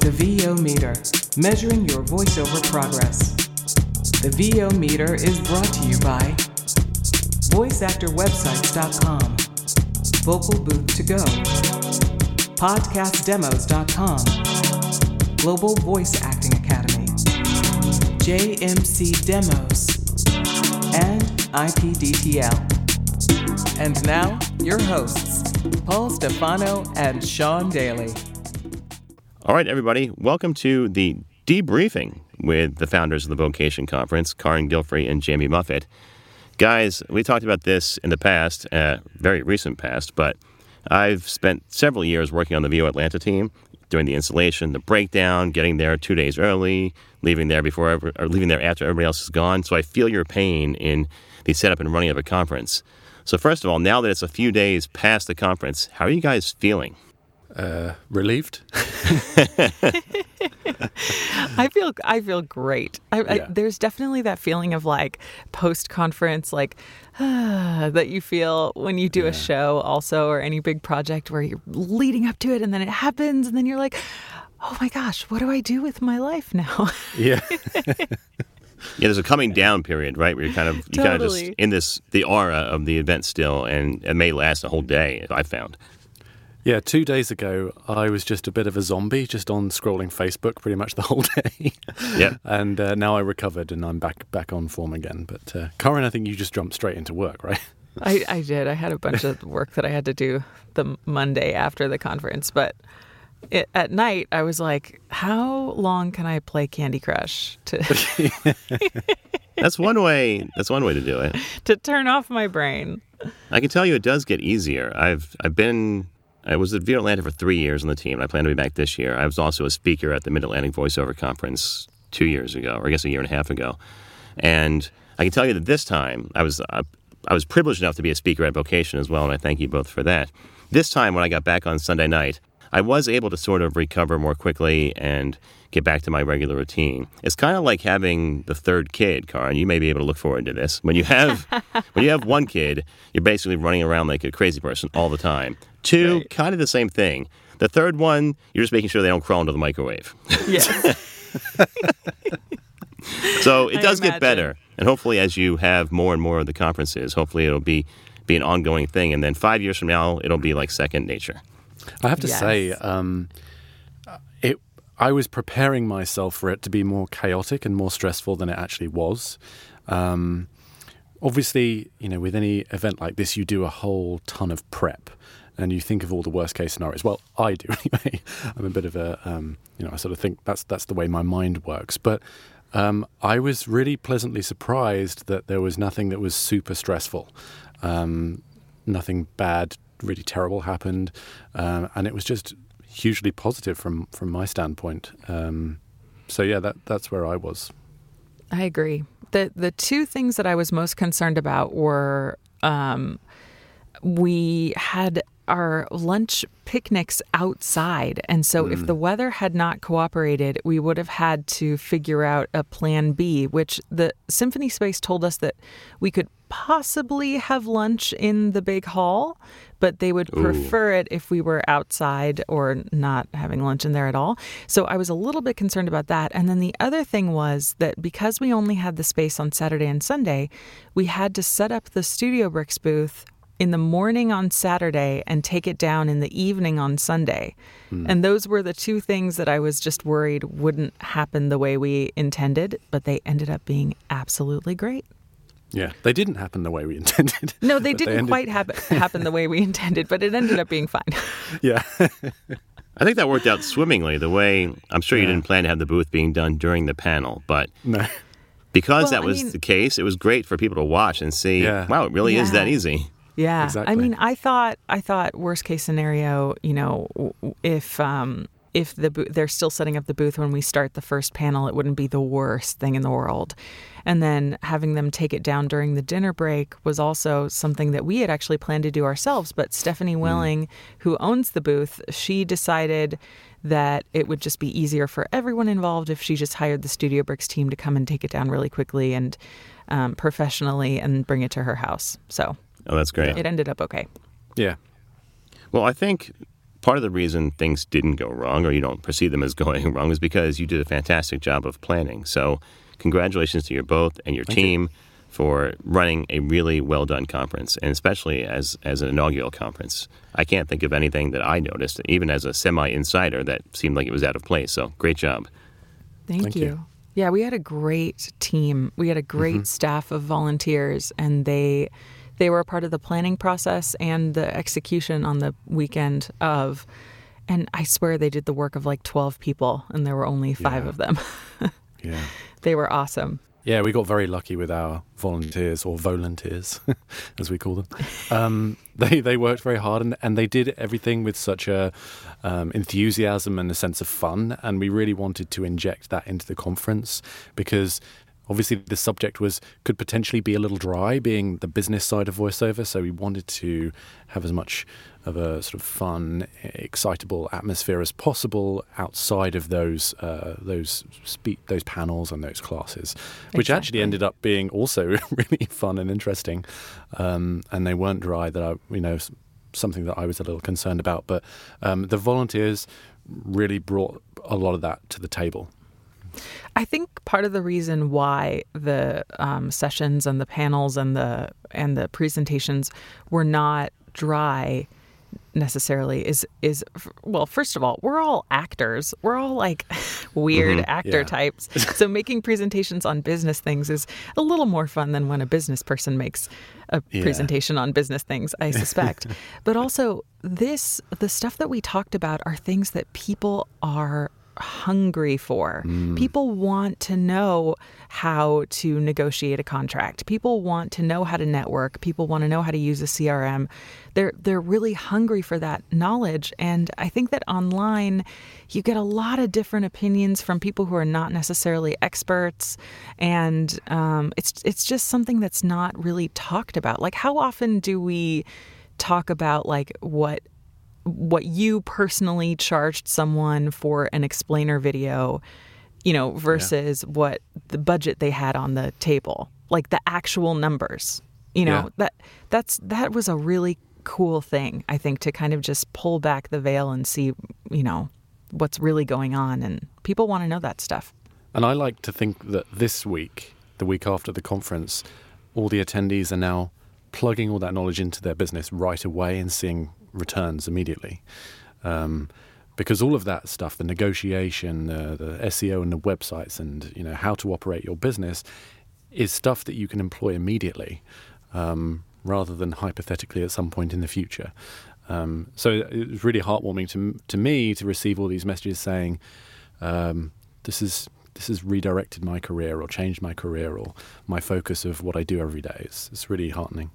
The VO Meter, measuring your voiceover progress. The VO Meter is brought to you by VoiceActorWebsites.com, Vocal Booth to Go, PodcastDemos.com, Global Voice Acting Academy, JMC Demos, and IPDTL. And now, your hosts, Paul Stefano and Sean Daly. All right, everybody, welcome to the debriefing with the founders of the Vocation Conference, Carin Gilfry and Jamie Muffett. Guys, we talked about this in the past, uh, very recent past, but I've spent several years working on the VO Atlanta team, doing the installation, the breakdown, getting there two days early, leaving there before or leaving there after everybody else is gone. So I feel your pain in the setup and running of a conference. So first of all, now that it's a few days past the conference, how are you guys feeling? Uh, relieved. I feel I feel great. I, I, there's definitely that feeling of like post conference, like that you feel when you do a show, also, or any big project where you're leading up to it, and then it happens, and then you're like, oh my gosh, what do I do with my life now? yeah. Yeah, there's a coming down period, right? Where you're kind of you kind of just in this the aura of the event still, and it may last a whole day. I found. Yeah, two days ago, I was just a bit of a zombie, just on scrolling Facebook pretty much the whole day. Yeah. and uh, now I recovered and I'm back back on form again. But uh, Carin, I think you just jumped straight into work, right? I, I did. I had a bunch of work that I had to do the Monday after the conference, but it, at night I was like, how long can I play Candy Crush to That's one way. That's one way to do it. to turn off my brain? I can tell you, it does get easier. I've I've been. I was at VO Atlanta for three years on the team. I plan to be back this year. I was also a speaker at the Mid Atlantic Voiceover Conference two years ago, or I guess a year and a half ago. And I can tell you that this time I was uh, I was privileged enough to be a speaker at Vocation as well, and I thank you both for that. This time, when I got back on Sunday night, I was able to sort of recover more quickly and get back to my regular routine. It's kind of like having the third kid, Carin. You may be able to look forward to this. When you have when you have one kid, you're basically running around like a crazy person all the time. Two, Right. kind of the same thing. The third one, you're just making sure they don't crawl into the microwave. Yes. So it does get better, and hopefully, as you have more and more of the conferences, hopefully it'll be be an ongoing thing, and then five years from now, it'll be like second nature. I have to say, um, it. I was preparing myself for it to be more chaotic and more stressful than it actually was. Um, obviously, you know, with any event like this, you do a whole ton of prep, and you think of all the worst case scenarios. Well, I do anyway. I'm a bit of a, um, you know, I sort of think that's that's the way my mind works. But um, I was really pleasantly surprised that there was nothing that was super stressful. Um, nothing bad, really terrible happened, um, and it was just hugely positive from from my standpoint. Um, so yeah, that that's where I was. I agree. The the two things that I was most concerned about were um, we had our lunch picnics outside. And so if the weather had not cooperated, we would have had to figure out a plan B, which the Symphony Space told us that we could possibly have lunch in the big hall, but they would prefer it if we were outside or not having lunch in there at all. So I was a little bit concerned about that. And then the other thing was that because we only had the space on Saturday and Sunday, we had to set up the Studio Bricks booth in the morning on Saturday and take it down in the evening on Sunday. Hmm. And those were the two things that I was just worried wouldn't happen the way we intended, but they ended up being absolutely great. Yeah, they didn't happen the way we intended. No, they didn't ended- quite happen, happen the way we intended, but it ended up being fine. Yeah, I think that worked out swimmingly. The way I'm sure you Yeah. didn't plan to have the booth being done during the panel, but no, because Well, that I was mean- the case, it was great for people to watch and see. Yeah. Wow, it really is that easy. Yeah. Exactly. I mean, I thought I thought worst case scenario, you know, w- w- if um if the bo- they're still setting up the booth when we start the first panel, it wouldn't be the worst thing in the world. And then having them take it down during the dinner break was also something that we had actually planned to do ourselves, but Stephanie Willing, who owns the booth, she decided that it would just be easier for everyone involved if she just hired the Studio Bricks team to come and take it down really quickly and um, professionally and bring it to her house. So Oh, that's great. it ended up okay. yeah, Well, I think part of the reason things didn't go wrong, or you don't perceive them as going wrong, is because you did a fantastic job of planning. So, congratulations to you both and your Thank team for running a really well done conference, and especially as as an inaugural conference. I can't think of anything that I noticed, even as a semi insider, that seemed like it was out of place. So, great job. Thank, Thank you. you. Yeah, we had a great team. We had a great mm-hmm. staff of volunteers, and they they were a part of the planning process and the execution on the weekend of. And I swear they did the work of like twelve people, and there were only five Yeah. of them. Yeah. they were awesome. Yeah, we got very lucky with our volunteers or volunteers, as we call them. Um, they they worked very hard and, and they did everything with such a um, enthusiasm and a sense of fun. And we really wanted to inject that into the conference because obviously the subject was could potentially be a little dry, being the business side of voiceover. So we wanted to have as much of a sort of fun, excitable atmosphere as possible outside of those uh, those spe- those panels and those classes, which actually ended up being also really fun and interesting. Um, and they weren't dry. That I, you know, something that I was a little concerned about. But um, the volunteers really brought a lot of that to the table. I think part of the reason why the um, sessions and the panels and the and the presentations were not dry necessarily is is well first of all we're all actors we're all like weird actor Yeah. types so making presentations on business things is a little more fun than when a business person makes a Yeah. presentation on business things i suspect but also this the stuff that we talked about are things that people are hungry for. People want to know how to negotiate a contract. People want to know how to network. People want to know how to use a CRM. They're they're really hungry for that knowledge and I think that online you get a lot of different opinions from people who are not necessarily experts and um, it's it's just something that's not really talked about. Like how often do we talk about like what what you personally charged someone for an explainer video, you know, versus what the budget they had on the table, like the actual numbers. You know, Yeah. that that's that was a really cool thing, I think, to kind of just pull back the veil and see, you know, what's really going on and people want to know that stuff. And I like to think that this week, the week after the conference, all the attendees are now plugging all that knowledge into their business right away and seeing returns immediately. Um, because all of that stuff, the negotiation, uh, the SEO and the websites, and you know how to operate your business, is stuff that you can employ immediately, um, rather than hypothetically at some point in the future. Um, so it was really heartwarming to to me to receive all these messages saying, um, "This is this has redirected my career or changed my career or my focus of what I do every day." It's, it's really heartening.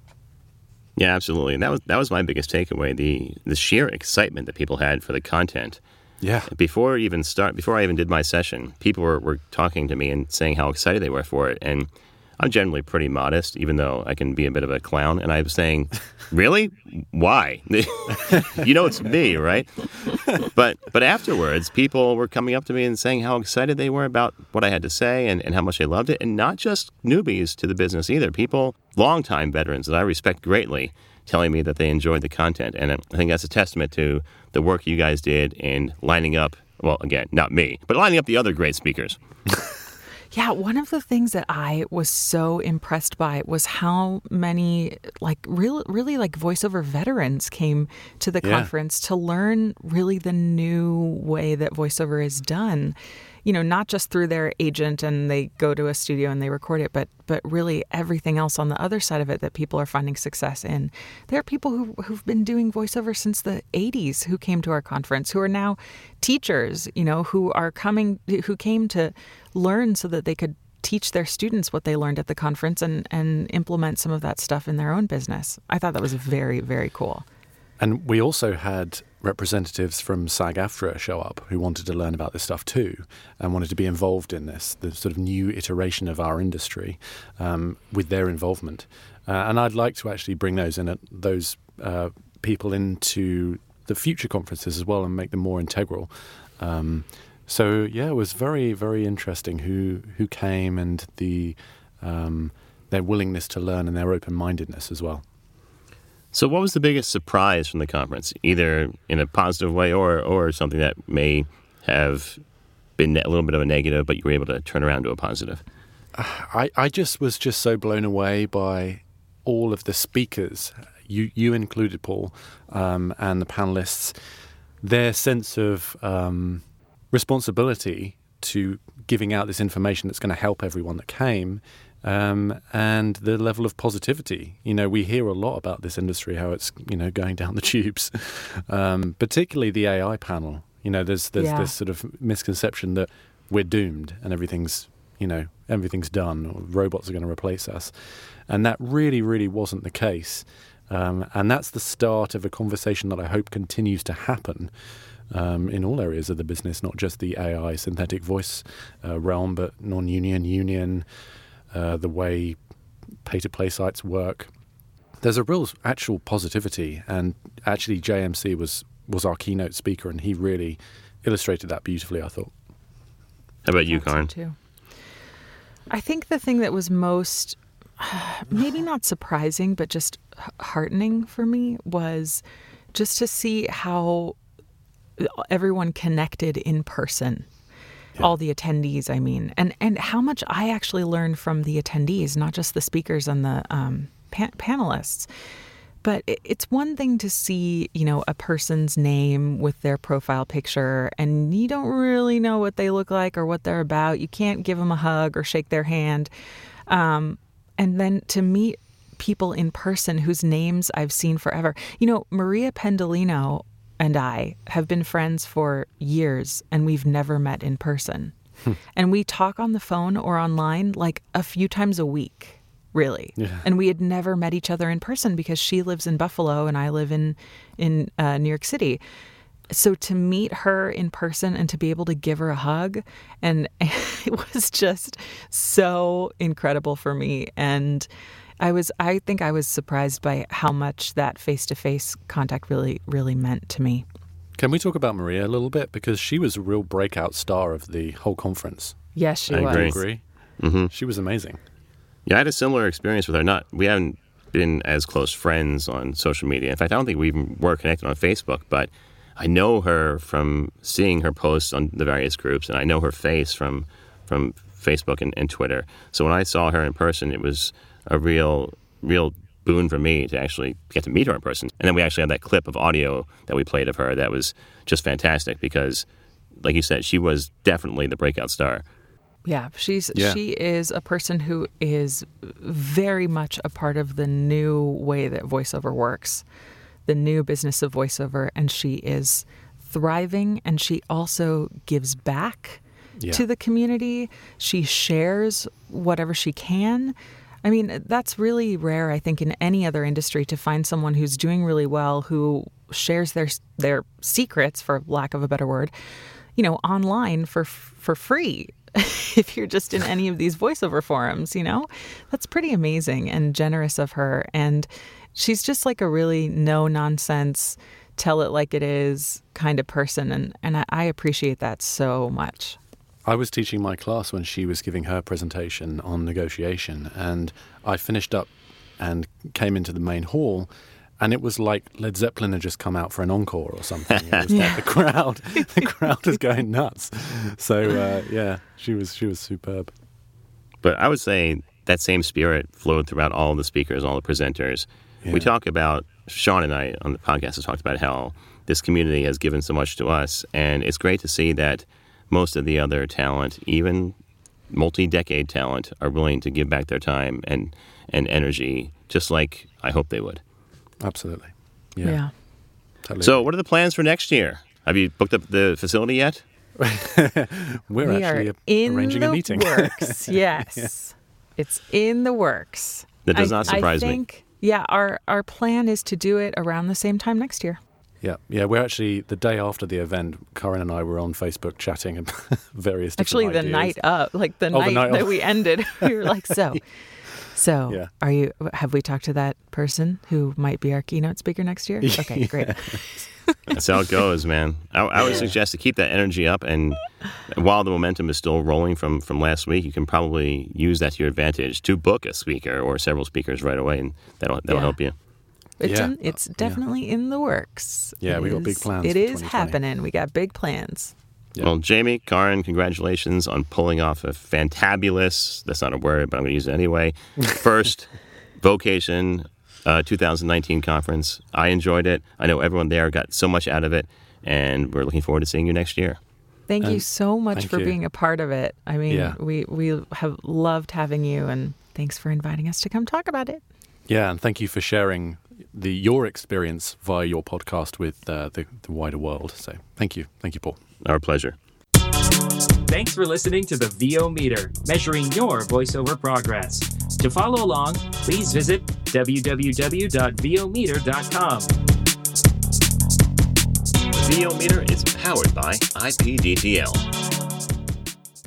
Yeah, absolutely. And that was that was my biggest takeaway the the sheer excitement that people had for the content. Yeah, Before even start before I even did my session, people were, were talking to me and saying how excited they were for it. And I'm generally pretty modest, even though I can be a bit of a clown. And I was saying, Really? Why? you know it's me, right? But but afterwards people were coming up to me and saying how excited they were about what I had to say and, and how much they loved it. And not just newbies to the business either. People longtime veterans that I respect greatly telling me that they enjoyed the content. And I think that's a testament to the work you guys did in lining up, well, again, not me, but lining up the other great speakers. Yeah, one of the things that I was so impressed by was how many like real really like voiceover veterans came to the Yeah. conference to learn really the new way that voiceover is done. You know, not just through their agent and they go to a studio and they record it, but but really everything else on the other side of it that people are finding success in. There are people who who've been doing voiceover since the 80s who came to our conference who are now teachers, you know, who are coming who came to learn so that they could teach their students what they learned at the conference and, and implement some of that stuff in their own business. I thought that was very, very cool. And we also had representatives from SAG AFTRA show up who wanted to learn about this stuff too and wanted to be involved in this, the sort of new iteration of our industry um, with their involvement. Uh, and I'd like to actually bring those in, uh, those uh, people into the future conferences as well and make them more integral. Um, so yeah, it was very, very interesting who who came and the um, their willingness to learn and their open mindedness as well. So, what was the biggest surprise from the conference, either in a positive way or or something that may have been a little bit of a negative, but you were able to turn around to a positive? I, I just was just so blown away by all of the speakers, you you included, Paul, um, and the panelists, their sense of um, responsibility to giving out this information that's going to help everyone that came. Um, and the level of positivity. You know, we hear a lot about this industry, how it's you know going down the tubes, um, particularly the AI panel. You know, there's there's Yeah. this sort of misconception that we're doomed and everything's you know everything's done, or robots are going to replace us, and that really really wasn't the case. Um, and that's the start of a conversation that I hope continues to happen um, in all areas of the business, not just the AI synthetic voice uh, realm, but non-union, union, uh, the way pay-to-play sites work. There's a real actual positivity, and actually JMC was was our keynote speaker, and he really illustrated that beautifully. I thought. How about you, Carin? too. I think the thing that was most, maybe not surprising, but just heartening for me was just to see how everyone connected in person. All the attendees, I mean, and and how much I actually learned from the attendees, not just the speakers and the um, pa- panelists. But it- it's one thing to see, you know, a person's name with their profile picture and you don't really know what they look like or what they're about. You can't give them a hug or shake their hand. Um, and then to meet people in person whose names I've seen forever. You know, Maria Pendolino and I have been friends for years and we've never met in person. and we talk on the phone or online like a few times a week, really. Yeah. And we had never met each other in person because she lives in Buffalo and I live in in uh, New York City. So to meet her in person and to be able to give her a hug and it was just so incredible for me and I was I think I was surprised by how much that face-to-face contact really really meant to me. Can we talk about Maria a little bit because she was a real breakout star of the whole conference? Yes, she I was. agree. Agree? hmm She was amazing. Yeah, I had a similar experience with her. Not we haven't been as close friends on social media. In fact, I don't think we even were connected on Facebook, but I know her from seeing her posts on the various groups, and I know her face from from Facebook and, and Twitter. So when I saw her in person, it was a real real boon for me to actually get to meet her in person. And then we actually had that clip of audio that we played of her that was just fantastic because, like you said, she was definitely the breakout star. Yeah, she's Yeah. she is a person who is very much a part of the new way that voiceover works, the new business of voiceover, and she is thriving. And she also gives back Yeah. to the community. She shares whatever she can. I mean, that's really rare, I think, in any other industry to find someone who's doing really well who shares their their secrets, for lack of a better word, you know, online for for free. if you're just in any of these voiceover forums, you know, that's pretty amazing and generous of her. And she's just like a really no nonsense, tell it like it is kind of person, and and I, I appreciate that so much. I was teaching my class when she was giving her presentation on negotiation, and I finished up and came into the main hall, and it was like Led Zeppelin had just come out for an encore or something. It was like the crowd, the crowd was going nuts. So uh, yeah, she was she was superb. But I would say that same spirit flowed throughout all the speakers, all the presenters. We Yeah. talk about Sean and I on the podcast has talked about how this community has given so much to us, and it's great to see that most of the other talent, even multi-decade talent, are willing to give back their time and and energy, just like I hope they would. Absolutely. Yeah. Yeah. Totally. So, what are the plans for next year? Have you booked up the facility yet? we're we actually are in arranging the a meeting. works. Yes, it's in the works. That does I- not surprise I me. Yeah, our our plan is to do it around the same time next year. Yeah, yeah. We're actually the day after the event. Carin and I were on Facebook chatting about various. different Actually, the ideas. night up, like the Oh, the night night that we ended, we were like, so. So, Yeah. are you? Have we talked to that person who might be our keynote speaker next year? Okay, great. That's how it goes, man. I, I would suggest to keep that energy up, and while the momentum is still rolling from from last week, you can probably use that to your advantage to book a speaker or several speakers right away, and that'll that'll Yeah. help you. It's Yeah. in, it's Uh, yeah. definitely in the works. Yeah, It we got big is- plans It for is 2020. happening. We got big plans. Yeah. Well, Jamie, Carin, congratulations on pulling off a fantabulous, that's not a word, but I'm going to use it anyway, first Vocation uh, 2019 conference. I enjoyed it. I know everyone there got so much out of it, and we're looking forward to seeing you next year. Thank you so much for you. being a part of it. I mean, Yeah. we we have loved having you, and thanks for inviting us to come talk about it. Yeah, and thank you for sharing the your experience via your podcast with uh, the, the wider world. So thank you. Thank you, Paul. Our pleasure. Thanks for listening to the VO Meter, measuring your voiceover progress. To follow along, please visit www.vometer.com. The VO meter is powered by IPDTL.